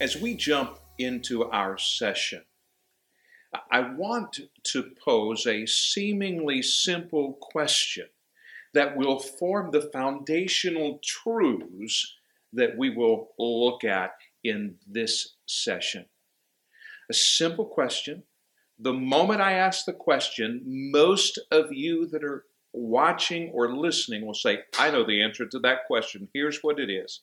As we jump into our session, I want to pose a seemingly simple question that will form the foundational truths that we will look at in this session. A simple question. The moment I ask the question, most of you that are watching or listening will say, I know the answer to that question. Here's what it is.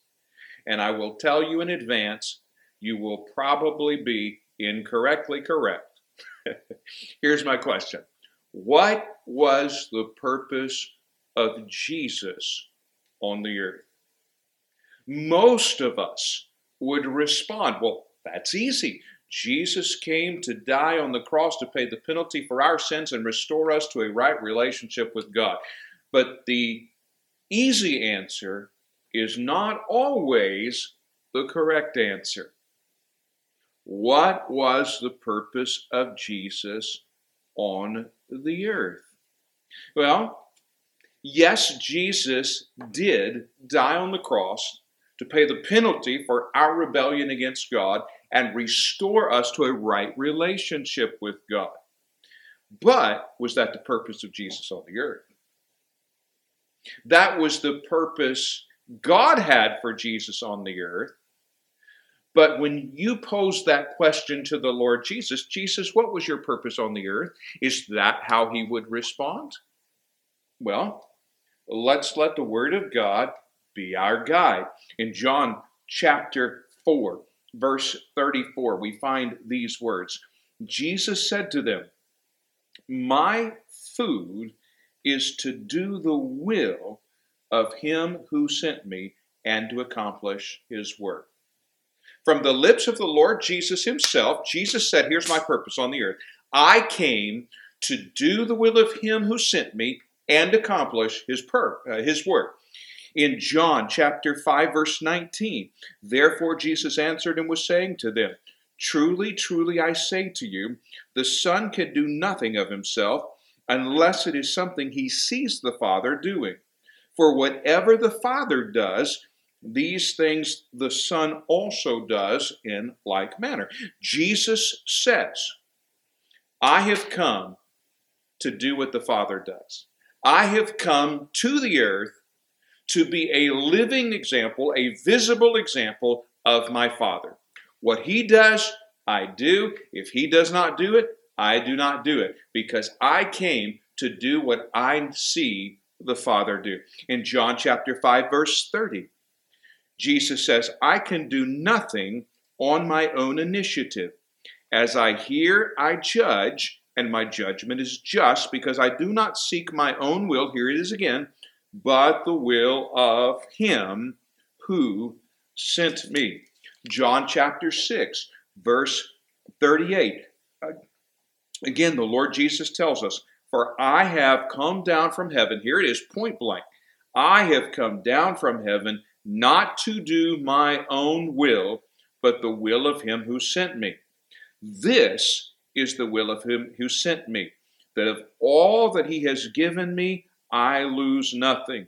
And I will tell you in advance, you will probably be incorrectly correct. Here's my question What was the purpose of Jesus on the earth? Most of us would respond, Well, that's easy. Jesus came to die on the cross to pay the penalty for our sins and restore us to a right relationship with God. But the easy answer is not always the correct answer. What was the purpose of Jesus on the earth? Well, yes, Jesus did die on the cross to pay the penalty for our rebellion against God and restore us to a right relationship with God. But was that the purpose of Jesus on the earth? That was the purpose God had for Jesus on the earth. But when you pose that question to the Lord Jesus, Jesus, what was your purpose on the earth? Is that how he would respond? Well, let's let the Word of God be our guide. In John chapter 4, verse 34, we find these words Jesus said to them, My food is to do the will of him who sent me and to accomplish his work. From the lips of the Lord Jesus himself, Jesus said, Here's my purpose on the earth. I came to do the will of him who sent me and accomplish his, per, uh, his work in John chapter 5 verse 19. Therefore Jesus answered and was saying to them, Truly, truly I say to you, the Son can do nothing of himself unless it is something he sees the Father doing. For whatever the Father does, these things the Son also does in like manner. Jesus says, I have come to do what the Father does. I have come to the earth to be a living example, a visible example of my Father. What He does, I do. If He does not do it, I do not do it because I came to do what I see the Father do. In John chapter 5, verse 30, Jesus says, I can do nothing on my own initiative. As I hear, I judge, and my judgment is just because I do not seek my own will. Here it is again but the will of him who sent me. John chapter 6, verse 38. Again, the Lord Jesus tells us, For I have come down from heaven. Here it is, point blank. I have come down from heaven not to do my own will, but the will of him who sent me. This is the will of him who sent me, that of all that he has given me, I lose nothing,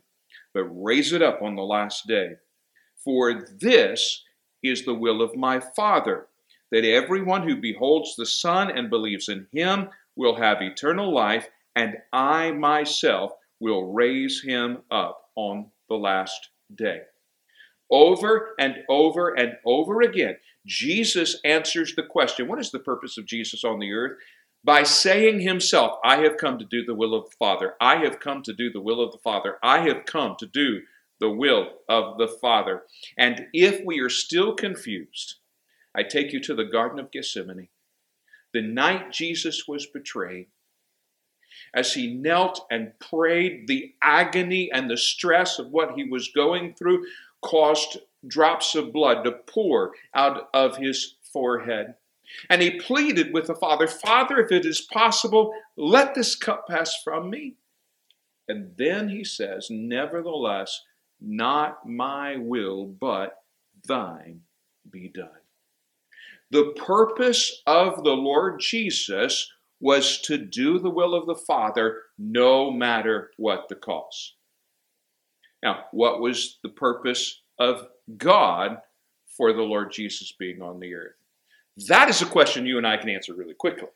but raise it up on the last day. For this is the will of my Father, that everyone who beholds the Son and believes in him will have eternal life, and I myself will raise him up on the last day. Over and over and over again, Jesus answers the question what is the purpose of Jesus on the earth? by saying himself, I have come to do the will of the Father. I have come to do the will of the Father. I have come to do the will of the Father. And if we are still confused, I take you to the Garden of Gethsemane. The night Jesus was betrayed, as he knelt and prayed, the agony and the stress of what he was going through caused drops of blood to pour out of his forehead. And he pleaded with the Father, Father, if it is possible, let this cup pass from me. And then he says, Nevertheless, not my will, but thine be done. The purpose of the Lord Jesus was to do the will of the Father no matter what the cost. Now, what was the purpose of God for the Lord Jesus being on the earth? That is a question you and I can answer really quickly.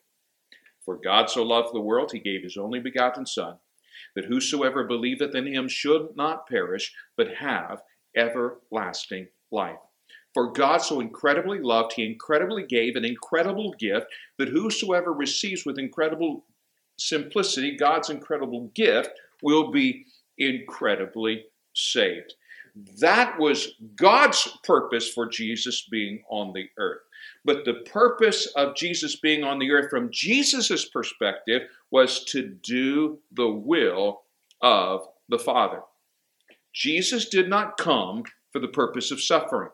For God so loved the world, he gave his only begotten Son, that whosoever believeth in him should not perish, but have everlasting life. For God so incredibly loved, he incredibly gave an incredible gift, that whosoever receives with incredible simplicity God's incredible gift will be incredibly saved. That was God's purpose for Jesus being on the earth. But the purpose of Jesus being on the earth from Jesus' perspective was to do the will of the Father. Jesus did not come for the purpose of suffering.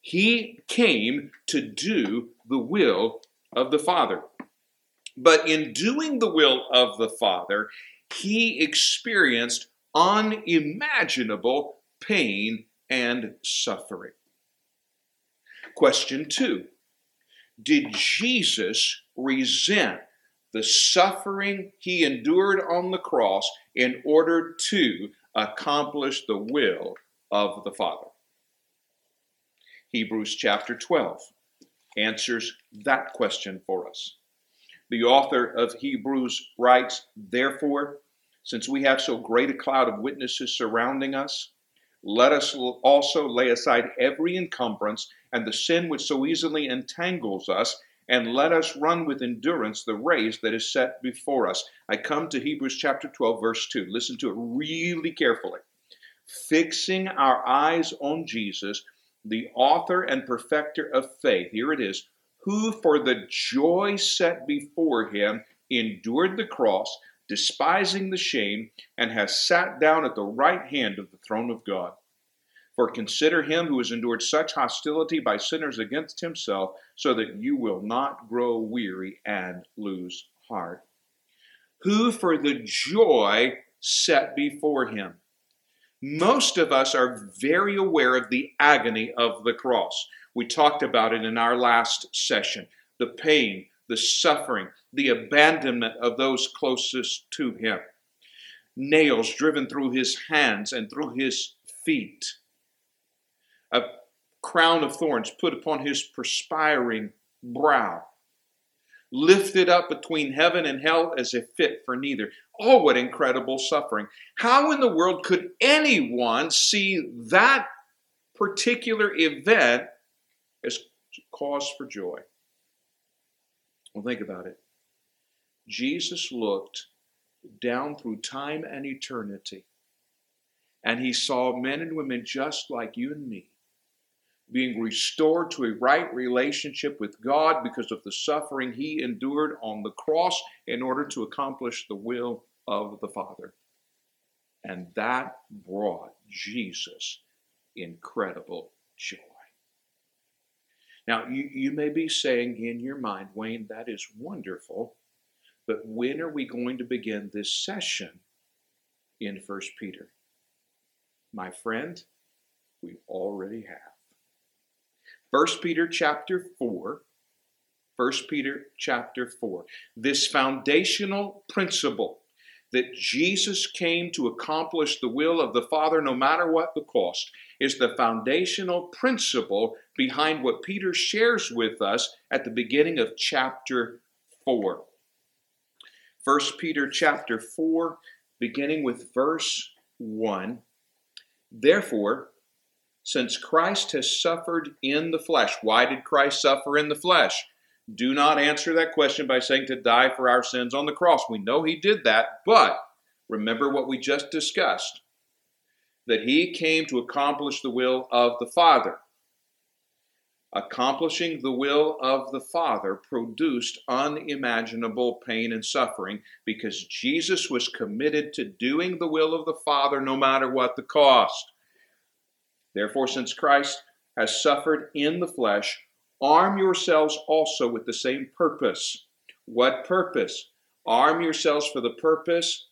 He came to do the will of the Father. But in doing the will of the Father, he experienced unimaginable pain and suffering. Question two Did Jesus resent the suffering he endured on the cross in order to accomplish the will of the Father? Hebrews chapter 12 answers that question for us. The author of Hebrews writes, Therefore, since we have so great a cloud of witnesses surrounding us, let us also lay aside every encumbrance and the sin which so easily entangles us, and let us run with endurance the race that is set before us. I come to Hebrews chapter 12, verse 2. Listen to it really carefully. Fixing our eyes on Jesus, the author and perfecter of faith. Here it is. Who for the joy set before him endured the cross despising the shame, and has sat down at the right hand of the throne of God. For consider him who has endured such hostility by sinners against himself, so that you will not grow weary and lose heart. Who for the joy set before him. Most of us are very aware of the agony of the cross. We talked about it in our last session the pain, the suffering, the abandonment of those closest to him. Nails driven through his hands and through his feet. A crown of thorns put upon his perspiring brow. Lifted up between heaven and hell as if fit for neither. Oh, what incredible suffering. How in the world could anyone see that particular event as cause for joy? Well, think about it. Jesus looked down through time and eternity, and he saw men and women just like you and me being restored to a right relationship with God because of the suffering he endured on the cross in order to accomplish the will of the Father. And that brought Jesus incredible joy. Now, you, you may be saying in your mind, Wayne, that is wonderful, but when are we going to begin this session in First Peter? My friend, we already have. First Peter chapter 4, 1 Peter chapter 4. This foundational principle that Jesus came to accomplish the will of the Father no matter what the cost is the foundational principle behind what Peter shares with us at the beginning of chapter 4. 1 Peter chapter 4 beginning with verse 1. Therefore, since Christ has suffered in the flesh, why did Christ suffer in the flesh? Do not answer that question by saying to die for our sins on the cross. We know he did that, but remember what we just discussed that he came to accomplish the will of the Father. Accomplishing the will of the Father produced unimaginable pain and suffering because Jesus was committed to doing the will of the Father no matter what the cost. Therefore, since Christ has suffered in the flesh, Arm yourselves also with the same purpose. What purpose? Arm yourselves for the purpose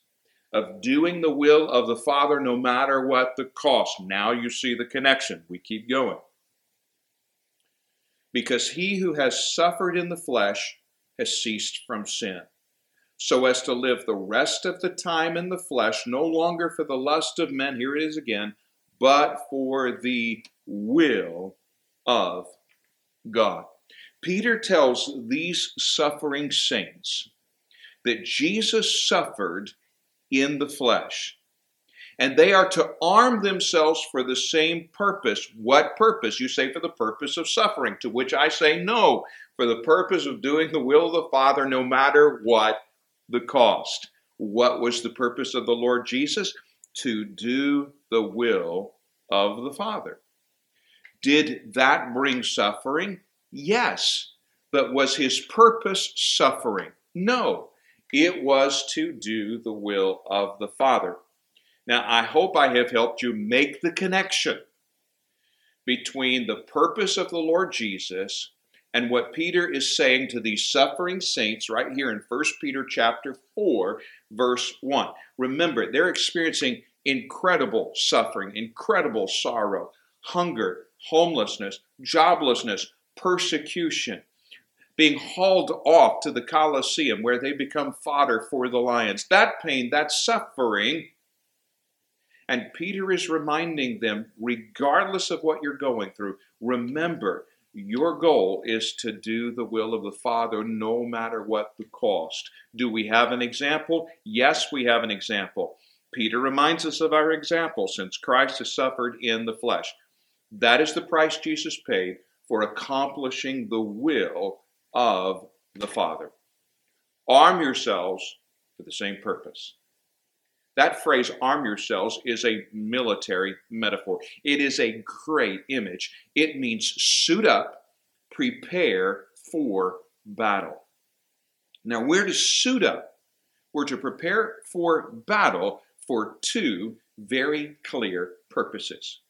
of doing the will of the Father no matter what the cost. Now you see the connection. We keep going. Because he who has suffered in the flesh has ceased from sin, so as to live the rest of the time in the flesh, no longer for the lust of men, here it is again, but for the will of God. Peter tells these suffering saints that Jesus suffered in the flesh. And they are to arm themselves for the same purpose. What purpose? You say for the purpose of suffering, to which I say no, for the purpose of doing the will of the Father, no matter what the cost. What was the purpose of the Lord Jesus? To do the will of the Father. Did that bring suffering? Yes. But was his purpose suffering? No. It was to do the will of the Father. Now, I hope I have helped you make the connection between the purpose of the Lord Jesus and what Peter is saying to these suffering saints right here in 1 Peter chapter 4 verse 1. Remember, they're experiencing incredible suffering, incredible sorrow, hunger, homelessness, joblessness, persecution, being hauled off to the Colosseum where they become fodder for the lions. That pain, that suffering. And Peter is reminding them, regardless of what you're going through, remember your goal is to do the will of the Father no matter what the cost. Do we have an example? Yes, we have an example. Peter reminds us of our example since Christ has suffered in the flesh. That is the price Jesus paid for accomplishing the will of the Father. Arm yourselves for the same purpose. That phrase, arm yourselves, is a military metaphor. It is a great image. It means suit up, prepare for battle. Now, where to suit up? We're to prepare for battle for two very clear purposes.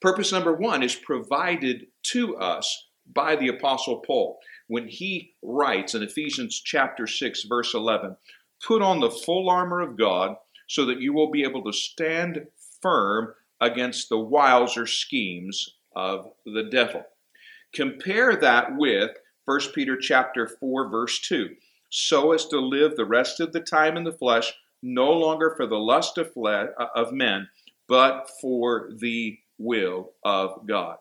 Purpose number one is provided to us by the Apostle Paul when he writes in Ephesians chapter 6, verse 11 Put on the full armor of God so that you will be able to stand firm against the wiles or schemes of the devil. Compare that with 1 Peter chapter 4 verse 2. So as to live the rest of the time in the flesh no longer for the lust of, flesh, uh, of men, but for the will of God.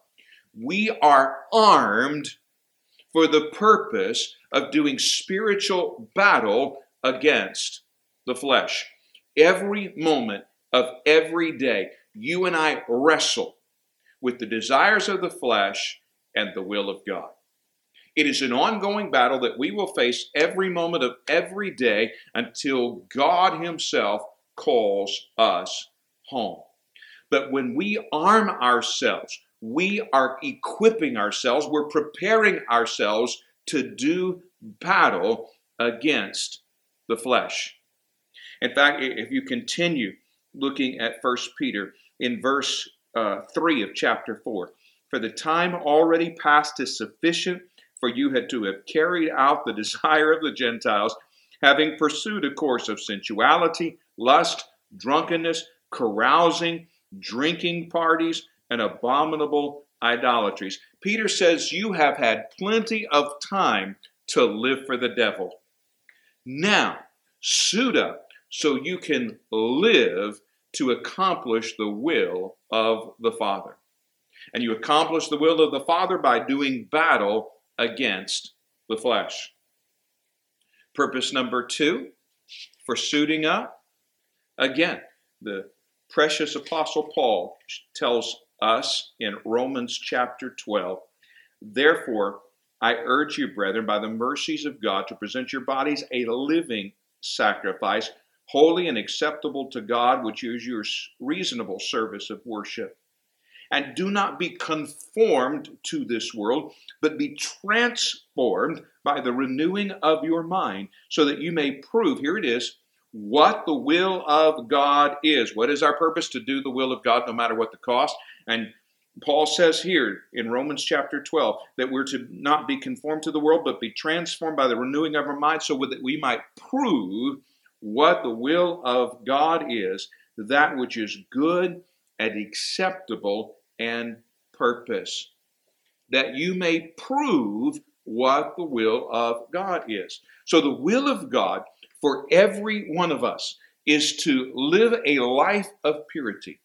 We are armed for the purpose of doing spiritual battle against the flesh. Every moment of every day, you and I wrestle with the desires of the flesh and the will of God. It is an ongoing battle that we will face every moment of every day until God Himself calls us home. But when we arm ourselves, we are equipping ourselves, we're preparing ourselves to do battle against the flesh. In fact, if you continue looking at First Peter in verse uh, 3 of chapter 4, for the time already past is sufficient for you had to have carried out the desire of the Gentiles, having pursued a course of sensuality, lust, drunkenness, carousing, drinking parties, and abominable idolatries. Peter says you have had plenty of time to live for the devil. Now, suit up so you can live to accomplish the will of the Father. And you accomplish the will of the Father by doing battle against the flesh. Purpose number two for suiting up. Again, the precious Apostle Paul tells us in Romans chapter 12, therefore, I urge you, brethren, by the mercies of God, to present your bodies a living sacrifice, holy and acceptable to God, which is your reasonable service of worship. And do not be conformed to this world, but be transformed by the renewing of your mind, so that you may prove, here it is, what the will of God is. What is our purpose? To do the will of God no matter what the cost. And Paul says here in Romans chapter 12 that we're to not be conformed to the world, but be transformed by the renewing of our mind so that we might prove what the will of God is, that which is good and acceptable and purpose, that you may prove what the will of God is. So, the will of God for every one of us is to live a life of purity,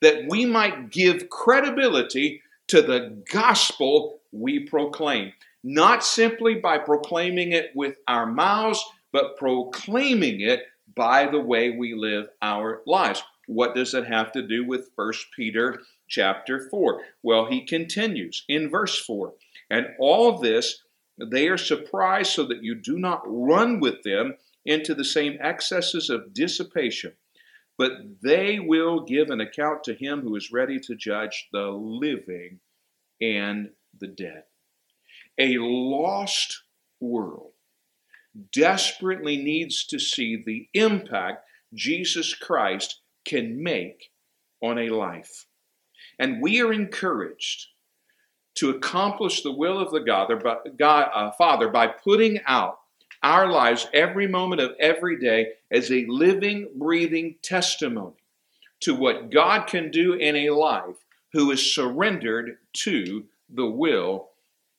that we might give credibility to the gospel we proclaim. Not simply by proclaiming it with our mouths, but proclaiming it by the way we live our lives. What does it have to do with 1 Peter chapter 4? Well, he continues in verse 4. And all this they are surprised so that you do not run with them into the same excesses of dissipation, but they will give an account to him who is ready to judge the living and the dead. A lost world desperately needs to see the impact Jesus Christ can make on a life. And we are encouraged to accomplish the will of the God, God uh, Father by putting out our lives every moment of every day as a living, breathing testimony to what God can do in a life who is surrendered to the will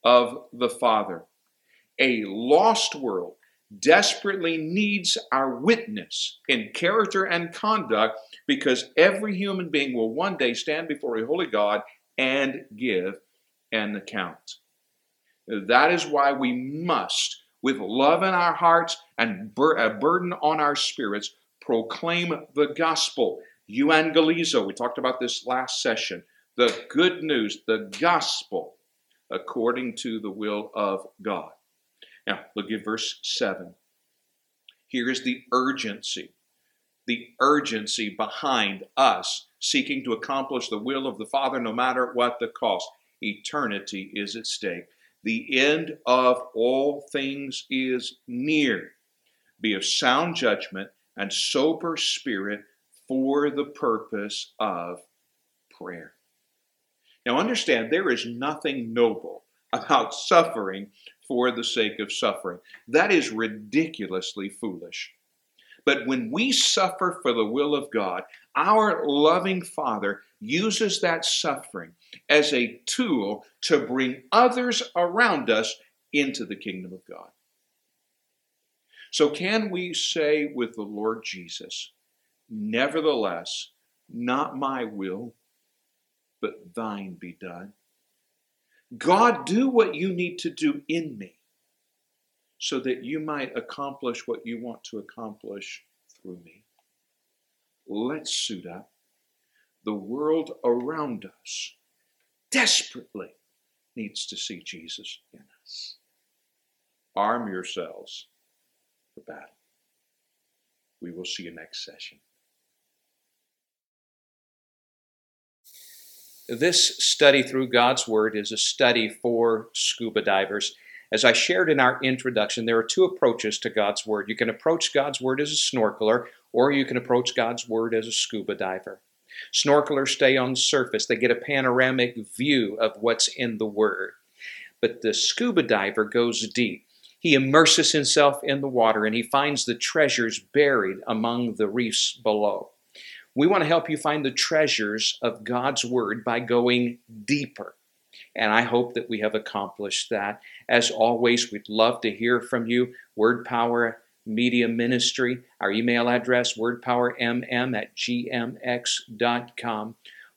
of the Father. A lost world desperately needs our witness in character and conduct because every human being will one day stand before a holy God and give an account. That is why we must, with love in our hearts and bur- a burden on our spirits, proclaim the gospel. Euangelizo, we talked about this last session. The good news, the gospel, according to the will of God. Now, look at verse 7. Here is the urgency, the urgency behind us seeking to accomplish the will of the Father no matter what the cost. Eternity is at stake. The end of all things is near. Be of sound judgment and sober spirit for the purpose of prayer. Now, understand there is nothing noble about suffering for the sake of suffering. That is ridiculously foolish. But when we suffer for the will of God, our loving Father uses that suffering as a tool to bring others around us into the kingdom of God. So, can we say with the Lord Jesus, Nevertheless, not my will, but thine be done? God, do what you need to do in me so that you might accomplish what you want to accomplish through me. Let's suit up. The world around us desperately needs to see Jesus in us. Arm yourselves for battle. We will see you next session. This study through God's Word is a study for scuba divers. As I shared in our introduction, there are two approaches to God's Word. You can approach God's Word as a snorkeler, or you can approach God's Word as a scuba diver. Snorkelers stay on the surface, they get a panoramic view of what's in the Word. But the scuba diver goes deep. He immerses himself in the water and he finds the treasures buried among the reefs below. We want to help you find the treasures of God's Word by going deeper. And I hope that we have accomplished that. As always, we'd love to hear from you. Word Power Media Ministry, our email address, wordpowermm at gmx.com.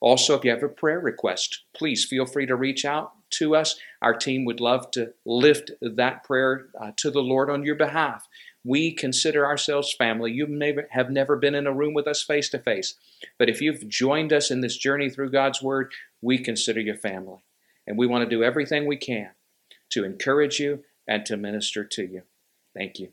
Also, if you have a prayer request, please feel free to reach out to us. Our team would love to lift that prayer uh, to the Lord on your behalf. We consider ourselves family. You may have never been in a room with us face to face, but if you've joined us in this journey through God's Word, we consider you family. And we want to do everything we can to encourage you and to minister to you. Thank you.